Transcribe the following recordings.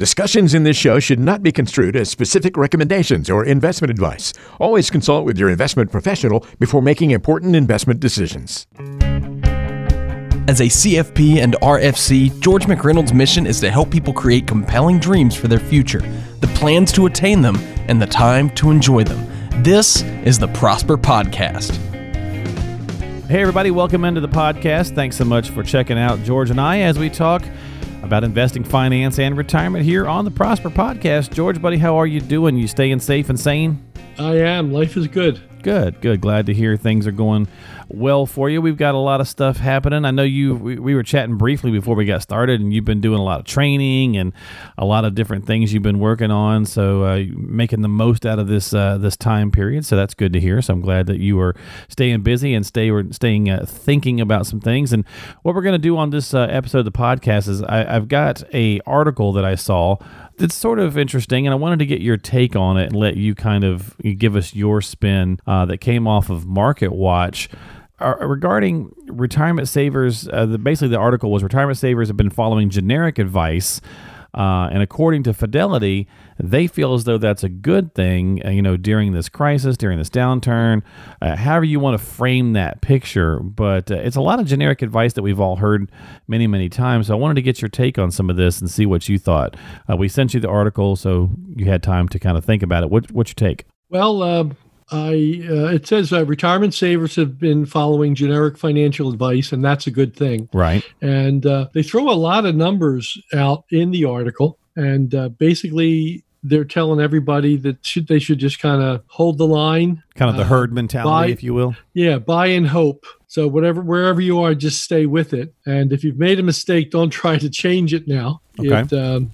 Discussions in this show should not be construed as specific recommendations or investment advice. Always consult with your investment professional before making important investment decisions. As a CFP and RFC, George McReynolds' mission is to help people create compelling dreams for their future, the plans to attain them, and the time to enjoy them. This is the Prosper Podcast. Hey, everybody, welcome into the podcast. Thanks so much for checking out George and I as we talk about investing, finance, and retirement here on the Prosper Podcast. George, buddy, how are you doing? You staying safe and sane? I am. Life is good. Good, good. Glad to hear things are going well for you. We've got a lot of stuff happening. I know you. We, we, were chatting briefly before we got started, and you've been doing a lot of training and a lot of different things you've been working on. So uh, making the most out of this uh, this time period. So that's good to hear. So I'm glad that you are staying busy and stay staying uh, thinking about some things. And what we're going to do on this uh, episode of the podcast is I, I've got a article that I saw it's sort of interesting, and I wanted to get your take on it and let you kind of give us your spin uh, that came off of Market Watch. Uh, regarding retirement savers, uh, the, basically the article was retirement savers have been following generic advice uh, and according to Fidelity, they feel as though that's a good thing, uh, you know, during this crisis, during this downturn, uh, however you want to frame that picture. But uh, it's a lot of generic advice that we've all heard many, many times. So I wanted to get your take on some of this and see what you thought. Uh, we sent you the article, so you had time to kind of think about it. What, what's your take? Well, um, I uh, it says uh, retirement savers have been following generic financial advice, and that's a good thing. Right. And uh, they throw a lot of numbers out in the article, and uh, basically they're telling everybody that should, they should just kind of hold the line, kind of the uh, herd mentality, buy, if you will. Yeah, buy and hope. So whatever, wherever you are, just stay with it. And if you've made a mistake, don't try to change it now. Okay. It, um,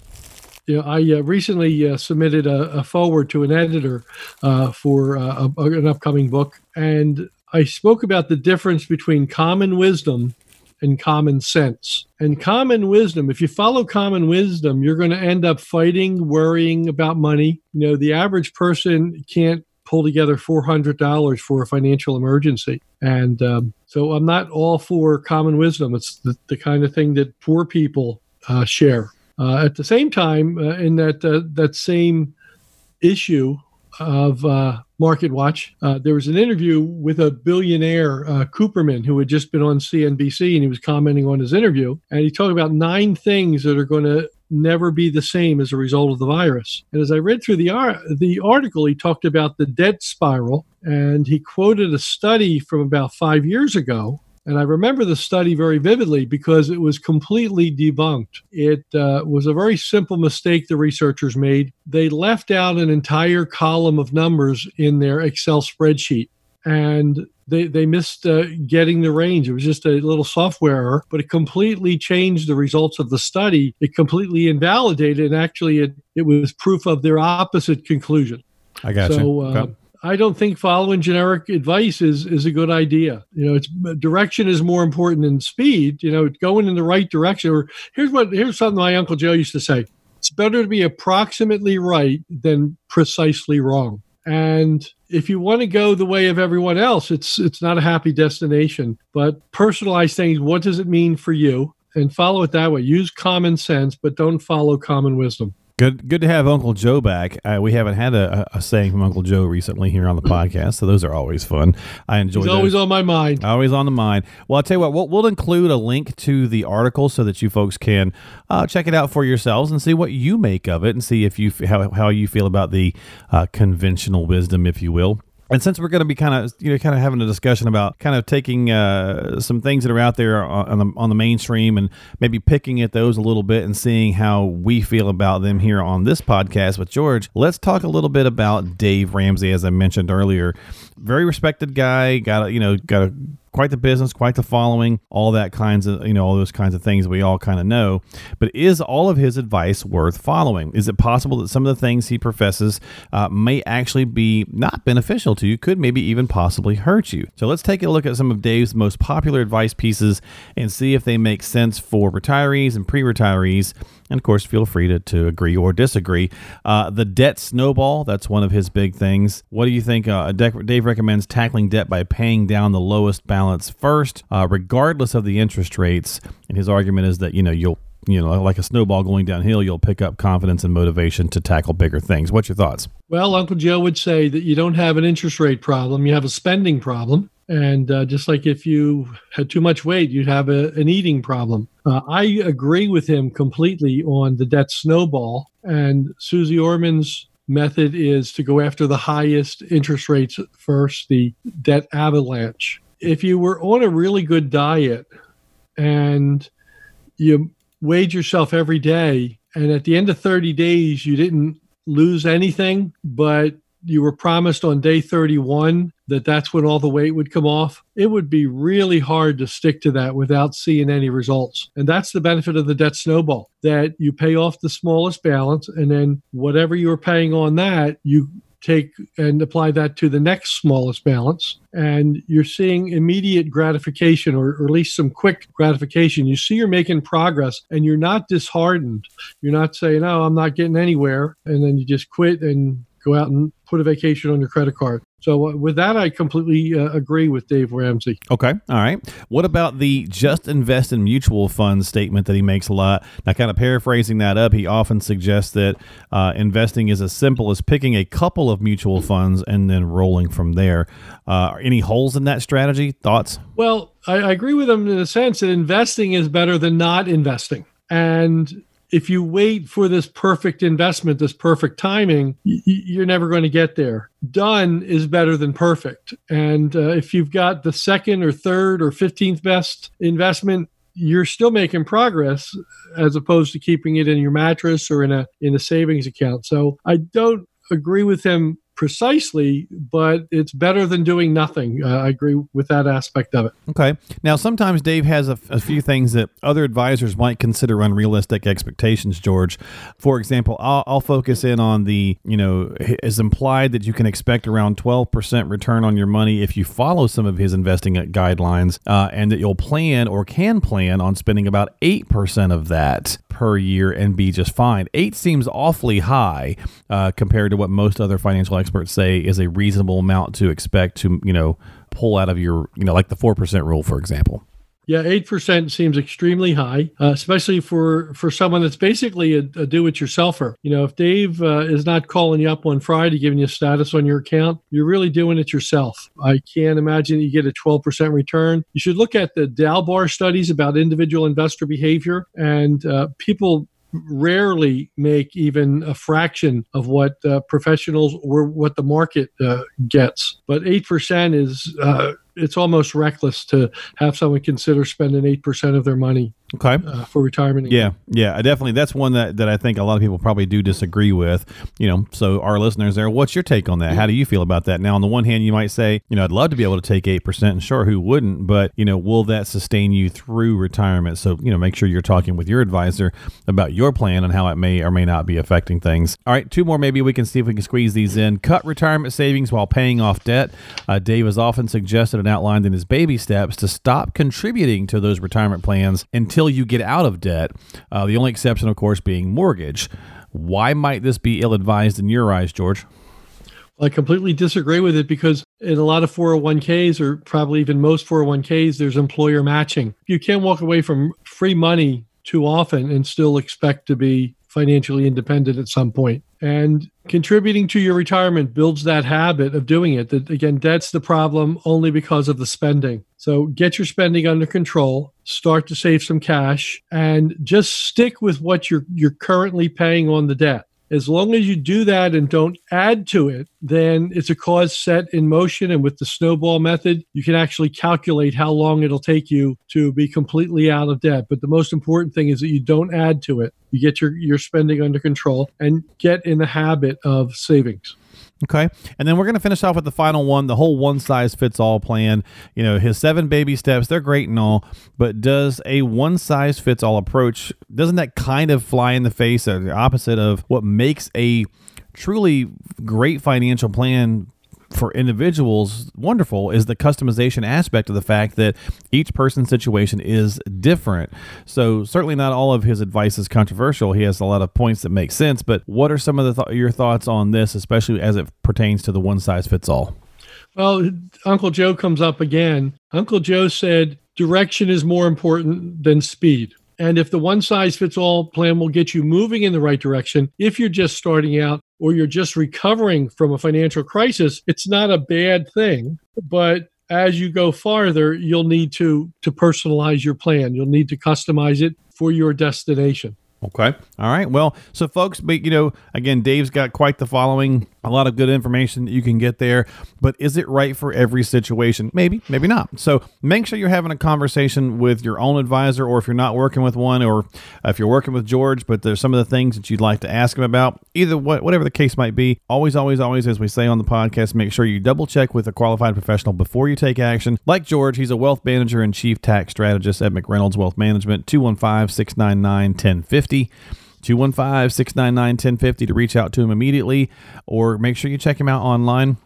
you know, I uh, recently uh, submitted a, a, foreword to an editor uh, for uh, a, an upcoming book, and I spoke about the difference between common wisdom and common sense. And common wisdom, if you follow common wisdom, you're going to end up fighting, worrying about money. You know, the average person can't pull together $400 for a financial emergency. And um, so I'm not all for common wisdom. It's the, the kind of thing that poor people uh, share. Uh, at the same time, uh, in that uh, that same issue of uh, Market Watch, uh, there was an interview with a billionaire, Cooperman, who had just been on CNBC, and he was commenting on his interview, and he talked about nine things that are going to never be the same as a result of the virus. And as I read through the ar- the article, he talked about the debt spiral, and he quoted a study from about five years ago and I remember the study very vividly because it was completely debunked. It uh, was a very simple mistake the researchers made. They left out an entire column of numbers in their Excel spreadsheet. And they, they missed uh, getting the range. It was just a little software error, but it completely changed the results of the study. It completely invalidated, and actually, it, it was proof of their opposite conclusion. I got so, you. Uh, I don't think following generic advice is is a good idea. You know, it's direction is more important than speed. You know, going in the right direction. Or here's what here's something my uncle Joe used to say: It's better to be approximately right than precisely wrong. And if you want to go the way of everyone else, it's it's not a happy destination. But personalize things. What does it mean for you? And follow it that way. Use common sense, but don't follow common wisdom. Good, good to have Uncle Joe back. Uh, we haven't had a, a, saying from Uncle Joe recently here on the podcast, so those are always fun. I enjoy. He's those. always on my mind. Always on the mind. Well, I'll tell you what. We'll, we'll include a link to the article so that you folks can uh, check it out for yourselves and see what you make of it, and see if you how how you feel about the uh, conventional wisdom, if you will. And since we're going to be kind of you know kind of having a discussion about kind of taking uh, some things that are out there on the on the mainstream and maybe picking at those a little bit and seeing how we feel about them here on this podcast with George, let's talk a little bit about Dave Ramsey as I mentioned earlier. Very respected guy, got a, you know got a quite the business, quite the following, all that kinds of, you know, all those kinds of things we all kind of know. But is all of his advice worth following? Is it possible that some of the things he professes uh, may actually be not beneficial to you, could maybe even possibly hurt you? So let's take a look at some of Dave's most popular advice pieces and see if they make sense for retirees and pre retirees and of course, feel free to, to agree or disagree. Uh, the debt snowball, that's one of his big things. What do you think? Uh, Dave recommends tackling debt by paying down the lowest balance first, uh, regardless of the interest rates. And his argument is that, you know, you'll you know, like a snowball going downhill, you'll pick up confidence and motivation to tackle bigger things. What's your thoughts? Well, Uncle Joe would say that you don't have an interest rate problem, you have a spending problem. And uh, just like if you had too much weight, you'd have a, an eating problem. Uh, I agree with him completely on the debt snowball. And Suze Orman's method is to go after the highest interest rates first, the debt avalanche. If you were on a really good diet and you weighed yourself every day, and at the end of 30 days, you didn't lose anything, but you were promised on day 31 that that's when all the weight would come off, it would be really hard to stick to that without seeing any results. And that's the benefit of the debt snowball that you pay off the smallest balance, and then whatever you were paying on that, you take and apply that to the next smallest balance. And you're seeing immediate gratification or, or, at least some quick gratification. You see you're making progress and you're not disheartened. You're not saying oh i'm not getting anywhere. And then you just quit and go out and put a vacation on your credit card. So uh, with that, I completely uh, agree with Dave Ramsey. Okay, all right. What about the just invest in mutual funds statement that he makes a lot? Now, kind of paraphrasing that up, he often suggests that uh, investing is as simple as picking a couple of mutual funds and then rolling from there. Uh, any holes in that strategy? Thoughts? Well, I, I agree with him in the sense that investing is better than not investing. And if you wait for this perfect investment, this perfect timing, you're never going to get there. Done is better than perfect. And uh, if you've got the second or third or 15th best investment, you're still making progress as opposed to keeping it in your mattress or in a in a savings account. So I don't agree with him precisely, but it's better than doing nothing. Uh, I agree with that aspect of it. Okay. Now, sometimes Dave has a, few things that other advisors might consider unrealistic expectations, George. For example, I'll, I'll focus in on the, you know, is implied that you can expect around 12% return on your money if you follow some of his investing guidelines, uh, and that you'll plan or can plan on spending about 8% of that per year and be just fine. Eight seems awfully high uh, compared to what most other financial experts say is a reasonable amount to expect to, you know, pull out of your, you know, like the 4% rule, for example. Yeah, eight percent seems extremely high, uh, especially for for someone that's basically a, a do-it-yourselfer. You know, if Dave uh, is not calling you up on Friday, giving you status on your account, you're really doing it yourself. I can't imagine you get a 12 percent return. You should look at the Dalbar studies about individual investor behavior, and uh, people rarely make even a fraction of what uh, professionals or what the market uh, gets. But 8% is uh, it's almost reckless to have someone consider spending 8% of their money okay. uh, for retirement. Yeah yeah definitely that's one that, that i think a lot of people probably do disagree with you know so our listeners there what's your take on that? How do you feel about that? Now on the one hand you might say you know i'd love to be able to take 8% and sure who wouldn't but you know will that sustain you through retirement? So you know make sure you're talking with your advisor about your plan and how it may or may not be affecting things. All right two more maybe we can see if we can squeeze these in. Cut retirement savings while paying off debt. Uh, dave has often suggested and outlined in his baby steps to stop contributing to those retirement plans until you get out of debt. Uh, the only exception, of course, being mortgage. Why might this be ill advised in your eyes, George? I completely disagree with it because in a lot of 401ks, or probably even most 401ks, there's employer matching. You can't walk away from free money too often and still expect to be financially independent at some point. And contributing to your retirement builds that habit of doing it. That again, debt's the problem only because of the spending. So get your spending under control, start to save some cash, and just stick with what you're you're currently paying on the debt. As long as you do that and don't add to it, then it's a cause set in motion. And with the snowball method, you can actually calculate how long it'll take you to be completely out of debt. But the most important thing is that you don't add to it. You get your, your spending under control and get in the habit of savings. Okay. And then we're going to finish off with the final one the whole one size fits all plan. You know, his seven baby steps, they're great and all, but does a one size fits all approach, doesn't that kind of fly in the face or the opposite of what makes a truly great financial plan for individuals wonderful is the customization aspect of the fact that each person's situation is different. So certainly not all of his advice is controversial. He has a lot of points that make sense. But what are some of the th- your thoughts on this, especially as it pertains to the one size fits all? Well, Uncle Joe comes up again. Uncle Joe said direction is more important than speed. And if the one size fits all plan will get you moving in the right direction, if you're just starting out or you're just recovering from a financial crisis, it's not a bad thing. But as you go farther, you'll need to to personalize your plan. You'll need to customize it for your destination. Okay. All right. Well, so folks, but you know, again, Dave's got quite the following, a lot of good information that you can get there. But is it right for every situation? Maybe, maybe not. So make sure you're having a conversation with your own advisor, or if you're not working with one, or if you're working with George, but there's some of the things that you'd like to ask him about. Either what, whatever the case might be. Always, always, always, as we say on the podcast, make sure you double check with a qualified professional before you take action. Like George, he's a wealth manager and chief tax strategist at McReynolds Wealth Management. 215 699 1050. 215 699 1050 to reach out to him immediately or make sure you check him out online.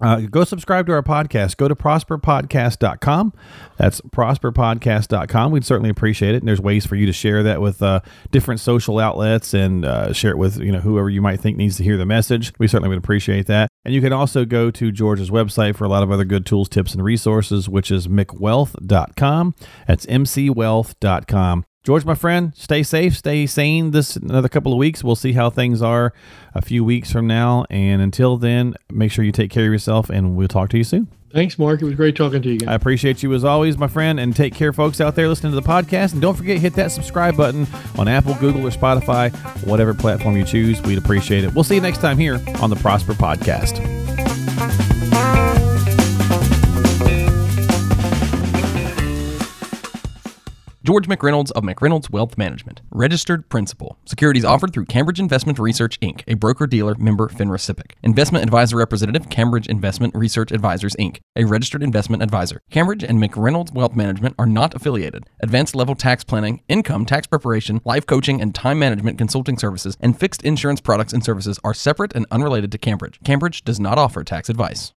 Uh, go subscribe to our podcast. Go to prosperpodcast.com. That's prosperpodcast.com. We'd certainly appreciate it. And there's ways for you to share that with uh, different social outlets and uh, share it with you know whoever you might think needs to hear the message. We certainly would appreciate that. And you can also go to George's website for a lot of other good tools, tips, and resources, which is mcwealth.com. That's mcwealth.com. George, my friend, stay safe, stay sane this another couple of weeks. We'll see how things are a few weeks from now. And until then, make sure you take care of yourself and we'll talk to you soon. Thanks, Mark. It was great talking to you again. I appreciate you as always, my friend, and take care, folks out there listening to the podcast. And don't forget, hit that subscribe button on Apple, Google, or Spotify, whatever platform you choose. We'd appreciate it. We'll see you next time here on the Prosper Podcast. George McReynolds of McReynolds Wealth Management, registered principal. Securities offered through Cambridge Investment Research Inc., a broker dealer member FINRA SIPC. Investment advisor representative, Cambridge Investment Research Advisors Inc., a registered investment advisor. Cambridge and McReynolds Wealth Management are not affiliated. Advanced level tax planning, income tax preparation, life coaching, and time management consulting services and fixed insurance products and services are separate and unrelated to Cambridge. Cambridge does not offer tax advice.